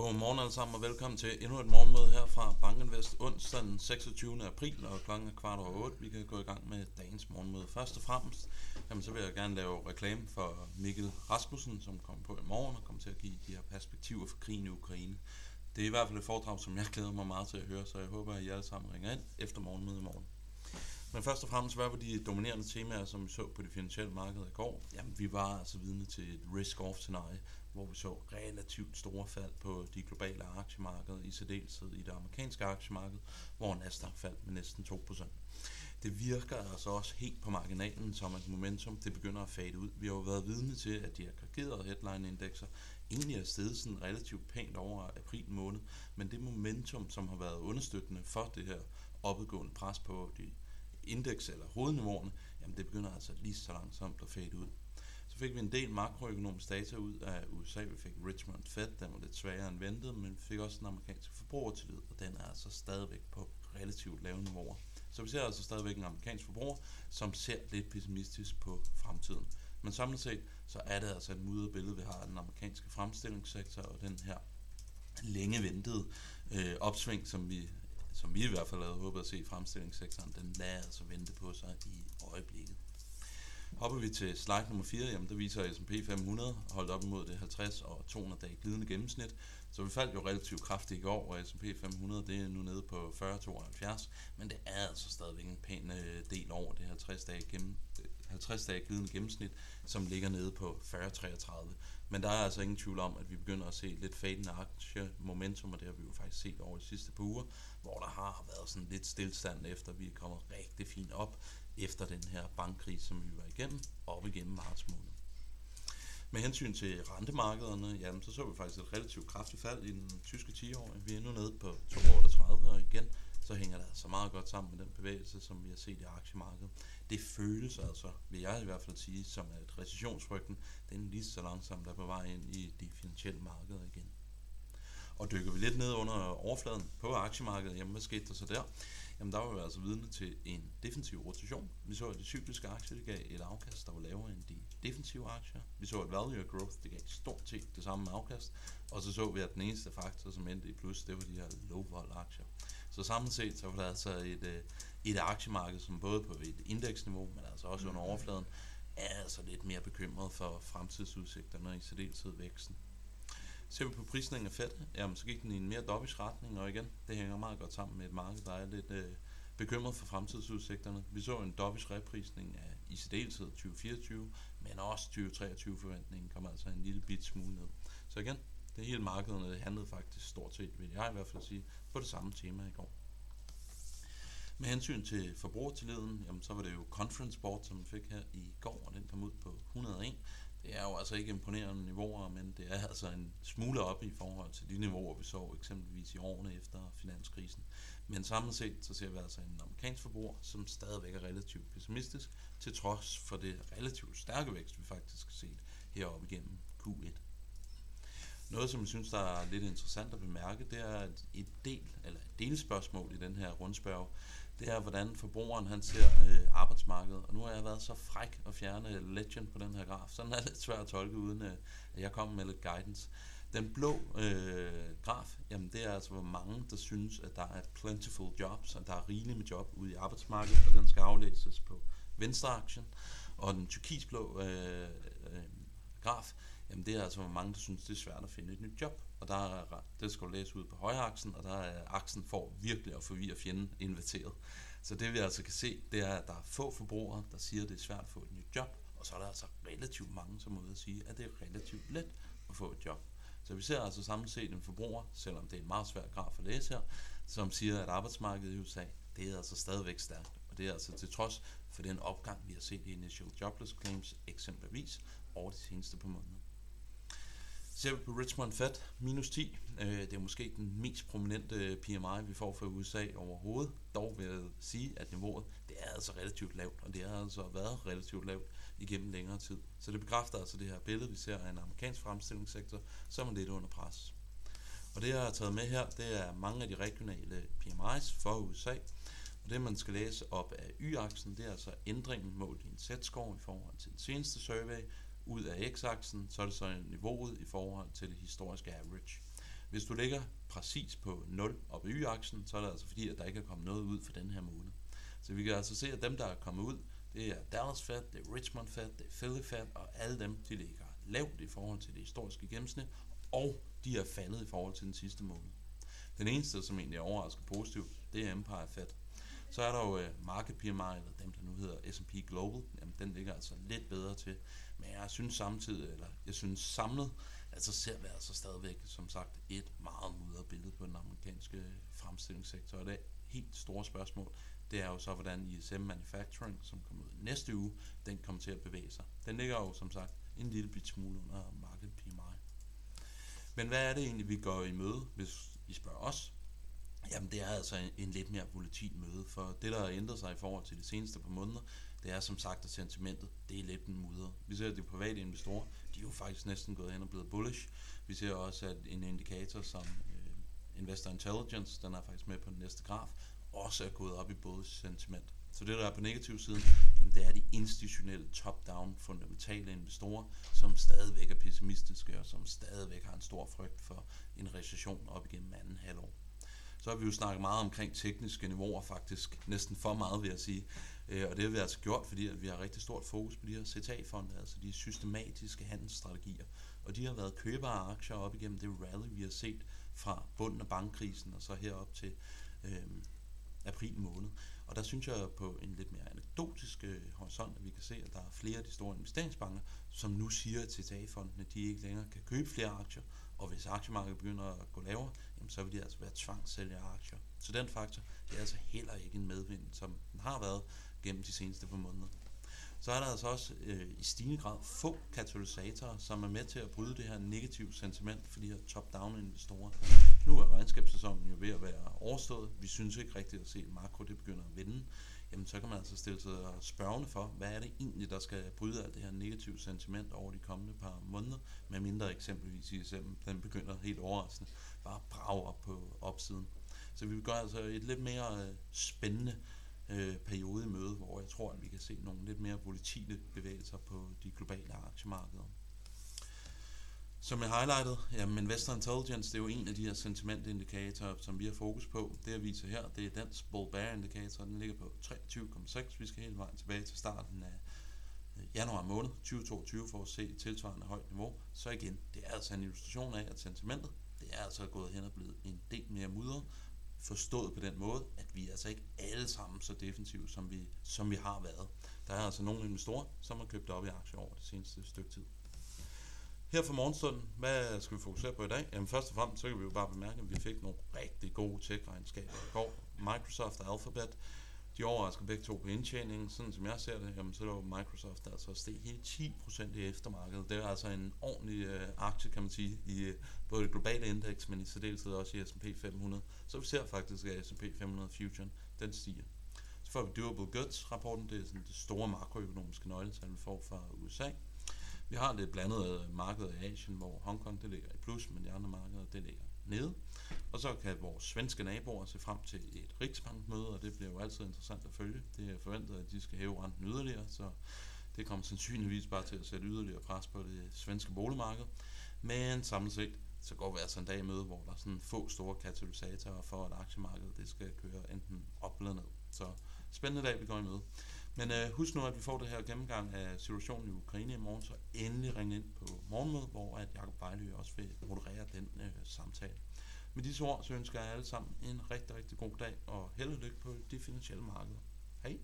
Godmorgen alle sammen og velkommen til endnu et morgenmøde her fra Bankinvest onsdag den 26. april og klokken er kvart over 8. Vi kan gå i gang med dagens morgenmøde. Først og fremmest, jamen, så vil jeg gerne lave reklame for Mikkel Rasmussen, som kommer på i morgen og kommer til at give de her perspektiver for krigen i Ukraine. Det er i hvert fald et foredrag, som jeg glæder mig meget til at høre, så jeg håber, at I alle sammen ringer ind efter morgenmødet i morgen. Men først og fremmest, hvad var de dominerende temaer, som vi så på det finansielle marked i går? Jamen, vi var altså vidne til et risk-off-scenarie, hvor vi så relativt store fald på de globale aktiemarkeder, i særdeleshed i det amerikanske aktiemarked, hvor Nasdaq faldt med næsten 2%. Det virker altså også helt på marginalen som at momentum, det begynder at fade ud. Vi har jo været vidne til, at de aggregerede headline-indekser egentlig er steget sådan relativt pænt over april måned, men det momentum, som har været understøttende for det her opadgående pres på de indeks eller hovedniveauerne, jamen det begynder altså lige så langsomt at fade ud. Så fik vi en del makroøkonomisk data ud af USA. Vi fik Richmond Fed, den var lidt svagere end ventet, men vi fik også den amerikanske forbrugertillid, og den er altså stadigvæk på relativt lave niveauer. Så vi ser altså stadigvæk en amerikansk forbruger, som ser lidt pessimistisk på fremtiden. Men samlet set, så er det altså et mudret billede, vi har af den amerikanske fremstillingssektor og den her længe ventede øh, opsving, som vi som vi i hvert fald havde håbet at se i fremstillingssektoren, den lader altså vente på sig i øjeblikket. Hopper vi til slide nummer 4, jamen der viser S&P 500 holdt op imod det 50 og 200 dage glidende gennemsnit. Så vi faldt jo relativt kraftigt i går, og S&P 500 det er nu nede på 40-72, men det er altså stadigvæk en pæn øh, del over det 50 dage, gennem, øh, 50 dage glidende gennemsnit, som ligger nede på 40-33. Men der er altså ingen tvivl om, at vi begynder at se lidt fadende aktiemomentum, og det har vi jo faktisk set over de sidste par uger, hvor der har været sådan lidt stillstand efter, vi er kommet rigtig fint op efter den her bankkrise, som vi var igennem, op igennem marts måned. Med hensyn til rentemarkederne, jamen, så så vi faktisk et relativt kraftigt fald i den tyske 10-år. Vi er nu nede på 2,38, og igen, så hænger det altså meget godt sammen med den bevægelse, som vi har set i aktiemarkedet. Det føles altså, vil jeg i hvert fald sige, som at recessionsfrygten, den er lige så langsomt der på vej ind i de finansielle markeder igen. Og dykker vi lidt ned under overfladen på aktiemarkedet, jamen hvad skete der så der? Jamen der var vi altså vidne til en defensiv rotation. Vi så, at de cykliske aktier det gav et afkast, der var lavere end de defensive aktier. Vi så, at value og growth det gav stort set det samme afkast. Og så så vi, at den eneste faktor, som endte i plus, det var de her low vol aktier. Så samlet set, så var der altså et, øh, et aktiemarked, som både på et indeksniveau, men altså også under overfladen, er altså lidt mere bekymret for fremtidsudsigterne, i særdeleshed væksten. Ser vi på prisningen af fedt, jamen, så gik den i en mere dovish retning, og igen, det hænger meget godt sammen med et marked, der er lidt øh, bekymret for fremtidsudsigterne. Vi så en dovish reprisning af i særdeleshed 2024, men også 2023 forventningen kom altså en lille bit smule ned. Så igen, det hele markedet det handlede faktisk stort set, vil jeg i hvert fald sige, på det samme tema i går. Med hensyn til forbrugertilliden, jamen, så var det jo Conference Board, som vi fik her i går, og den kom ud på 101. Det er jo altså ikke imponerende niveauer, men det er altså en smule op i forhold til de niveauer, vi så eksempelvis i årene efter finanskrisen. Men samlet set, så ser vi altså en amerikansk forbruger, som stadigvæk er relativt pessimistisk, til trods for det relativt stærke vækst, vi faktisk har set heroppe igennem Q1. Noget, som jeg synes, der er lidt interessant at bemærke, det er et del, eller et delspørgsmål i den her rundspørg, det er, hvordan forbrugeren han ser øh, arbejdsmarkedet. Og nu har jeg været så fræk at fjerne legend på den her graf, så den er lidt svært at tolke, uden øh, at jeg kommer med lidt guidance. Den blå øh, graf, jamen det er altså, hvor mange, der synes, at der er plentiful jobs, og der er rigeligt med job ude i arbejdsmarkedet, og den skal aflæses på venstre aktion. Og den turkisblå øh, øh, graf, jamen det er altså, hvor mange, der synes, det er svært at finde et nyt job. Og der er, det skal du læse ud på højre aksen, og der er øh, aksen for virkelig at forvirre fjenden inviteret. Så det vi altså kan se, det er, at der er få forbrugere, der siger, at det er svært at få et nyt job, og så er der altså relativt mange, som må sige, at det er relativt let at få et job. Så vi ser altså samlet set en forbruger, selvom det er en meget svær graf at læse her, som siger, at arbejdsmarkedet i USA, det er altså stadigvæk stærkt. Og det er altså til trods for den opgang, vi har set i Initial Jobless Claims eksempelvis over de seneste par måneder. Ser vi på Richmond Fed, minus 10. Øh, det er måske den mest prominente øh, PMI, vi får fra USA overhovedet. Dog vil jeg sige, at niveauet det er altså relativt lavt, og det har altså været relativt lavt igennem længere tid. Så det bekræfter altså det her billede, vi ser af en amerikansk fremstillingssektor, som er lidt under pres. Og det, jeg har taget med her, det er mange af de regionale PMI's for USA. Og det, man skal læse op af Y-aksen, det er altså ændringen målt i en Z-score i forhold til den seneste survey, ud af x-aksen, så er det så niveauet i forhold til det historiske average. Hvis du ligger præcis på 0 op i Y-aksen, så er det altså fordi, at der ikke er kommet noget ud for den her måned. Så vi kan altså se, at dem, der er kommet ud, det er Dallas Fed, det er Richmond Fed, det er Philly Fed, og alle dem, de ligger lavt i forhold til det historiske gennemsnit, og de er faldet i forhold til den sidste måned. Den eneste, som egentlig er overrasket positivt, det er Empire Fed. Så er der jo øh, Market PMI, eller dem, der nu hedder S&P Global. Den ligger altså lidt bedre til. Men jeg synes samtidig, eller jeg synes samlet, at så ser vi altså stadigvæk, som sagt, et meget mudret billede på den amerikanske fremstillingssektor. Og det helt store spørgsmål, det er jo så, hvordan ISM Manufacturing, som kommer ud næste uge, den kommer til at bevæge sig. Den ligger jo, som sagt, en lille bit smule under Market PMI. Men hvad er det egentlig, vi går i møde, hvis I spørger os? Jamen det er altså en, en lidt mere volatil møde, for det der har ændret sig i forhold til de seneste par måneder, det er som sagt, at sentimentet, det er lidt en mudder. Vi ser, at de private investorer, de er jo faktisk næsten gået hen og blevet bullish. Vi ser også, at en indikator som øh, Investor Intelligence, den er faktisk med på den næste graf, også er gået op i både sentiment. Så det, der er på negativ siden, jamen det er de institutionelle top-down fundamentale investorer, som stadigvæk er pessimistiske, og som stadigvæk har en stor frygt for en recession op igennem anden halvår. Så har vi jo snakket meget omkring tekniske niveauer faktisk, næsten for meget vil jeg sige. Øh, og det har vi altså gjort, fordi at vi har rigtig stort fokus på de her CTA-fonde, altså de systematiske handelsstrategier. Og de har været købere af aktier op igennem det rally, vi har set fra bunden af bankkrisen og så herop til øh, april måned. Og der synes jeg på en lidt mere anekdotisk øh, horisont, at vi kan se, at der er flere af de store investeringsbanker, som nu siger til CTA-fondene, at de ikke længere kan købe flere aktier, og hvis aktiemarkedet begynder at gå lavere, jamen så vil de altså være tvangssælge aktier. Så den faktor, det er altså heller ikke en medvind, som den har været gennem de seneste par måneder. Så er der altså også øh, i stigende grad få katalysatorer, som er med til at bryde det her negative sentiment for de her top-down investorer. Nu er regnskabssæsonen jo ved at være overstået. Vi synes ikke rigtigt at se, at makro det begynder at vende. Jamen så kan man altså stille sig spørgende for, hvad er det egentlig, der skal bryde alt det her negative sentiment over de kommende par måneder, med mindre eksempelvis ISM, den begynder helt overraskende bare at brage op på opsiden. Så vi vil gøre altså et lidt mere øh, spændende øh, periode i møde, hvor jeg tror, at vi kan se nogle lidt mere volatile bevægelser på de globale aktiemarkeder. Som jeg highlighted, jamen Investor Intelligence, det er jo en af de her sentimentindikatorer, som vi har fokus på. Det jeg viser her, det er dansk Bull Bear indikator, den ligger på 23,6. Vi skal hele vejen tilbage til starten af øh, januar måned 2022 for at se et tilsvarende højt niveau. Så igen, det er altså en illustration af, at sentimentet, det er altså gået hen og blevet en del mere mudret, forstået på den måde, at vi er altså ikke alle sammen så defensive, som vi, som vi har været. Der er altså nogle investorer, som har købt op i aktier over det seneste stykke tid. Her for morgenstunden, hvad skal vi fokusere på i dag? Jamen først og fremmest, så kan vi jo bare bemærke, at vi fik nogle rigtig gode tech-regnskaber i går. Microsoft og Alphabet, de overrasker begge to på indtjeningen. Sådan som jeg ser det, jamen, så lå Microsoft altså steg hele 10% i eftermarkedet. Det er altså en ordentlig øh, aktie, kan man sige, i øh, både det globale indeks, men i særdeleshed også i S&P 500. Så vi ser faktisk, at S&P 500 Futuren, den stiger. Så får vi Durable Goods-rapporten, det er sådan det store makroøkonomiske nøgletal, vi får fra USA. Vi har det blandet øh, marked i Asien, hvor Hongkong det ligger i plus, men de andre markeder det ligger nede. Og så kan vores svenske naboer se frem til et riksbankmøde, og det bliver jo altid interessant at følge. Det er forventet, at de skal hæve renten yderligere, så det kommer sandsynligvis bare til at sætte yderligere pres på det svenske boligmarked. Men samlet set, så går vi altså en dag i møde, hvor der er sådan få store katalysatorer for, at aktiemarkedet det skal køre enten op eller ned. Så spændende dag, vi går i møde. Men øh, husk nu, at vi får det her gennemgang af situationen i Ukraine i morgen, så endelig ring ind på morgenmødet, hvor at Jacob Vejlø også vil moderere den øh, samtale. Med disse ord, så ønsker jeg alle sammen en rigtig, rigtig god dag, og held og lykke på de finansielle markeder. Hej!